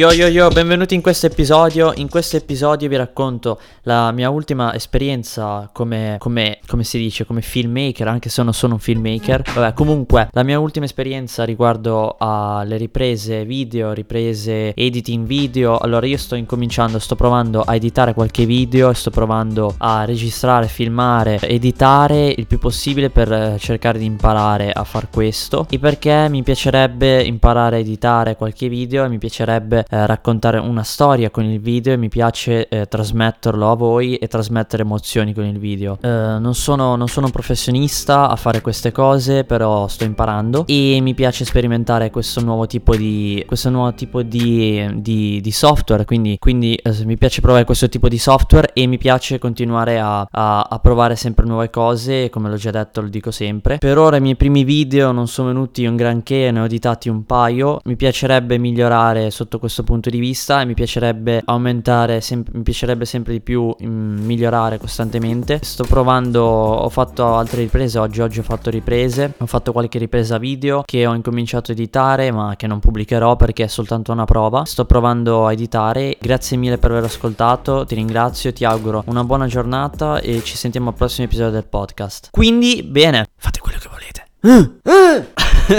Yo yo yo, benvenuti in questo episodio. In questo episodio vi racconto la mia ultima esperienza come, come, come si dice, come filmmaker, anche se non sono un filmmaker. Vabbè, comunque, la mia ultima esperienza riguardo alle riprese video, riprese editing video. Allora, io sto incominciando, sto provando a editare qualche video, sto provando a registrare, filmare, editare il più possibile per cercare di imparare a far questo. E perché mi piacerebbe imparare a editare qualche video e mi piacerebbe eh, raccontare una storia con il video e mi piace eh, trasmetterlo a voi e trasmettere emozioni con il video. Eh, non, sono, non sono un professionista a fare queste cose, però sto imparando e mi piace sperimentare questo nuovo tipo di, questo nuovo tipo di, di, di software, quindi, quindi eh, mi piace provare questo tipo di software e mi piace continuare a, a, a provare sempre nuove cose, come l'ho già detto, lo dico sempre. Per ora i miei primi video non sono venuti un granché, ne ho editati un paio, mi piacerebbe migliorare sotto questo questo punto di vista e mi piacerebbe aumentare, sem- mi piacerebbe sempre di più mh, mm, migliorare costantemente. Sto provando, ho fatto altre riprese oggi, oggi ho fatto riprese, ho fatto qualche ripresa video che ho incominciato a editare ma che non pubblicherò perché è soltanto una prova. Sto provando a editare, grazie mille per aver ascoltato, ti ringrazio, ti auguro una buona giornata e ci sentiamo al prossimo episodio del podcast. Quindi, bene, fate quello che volete. Uh, uh.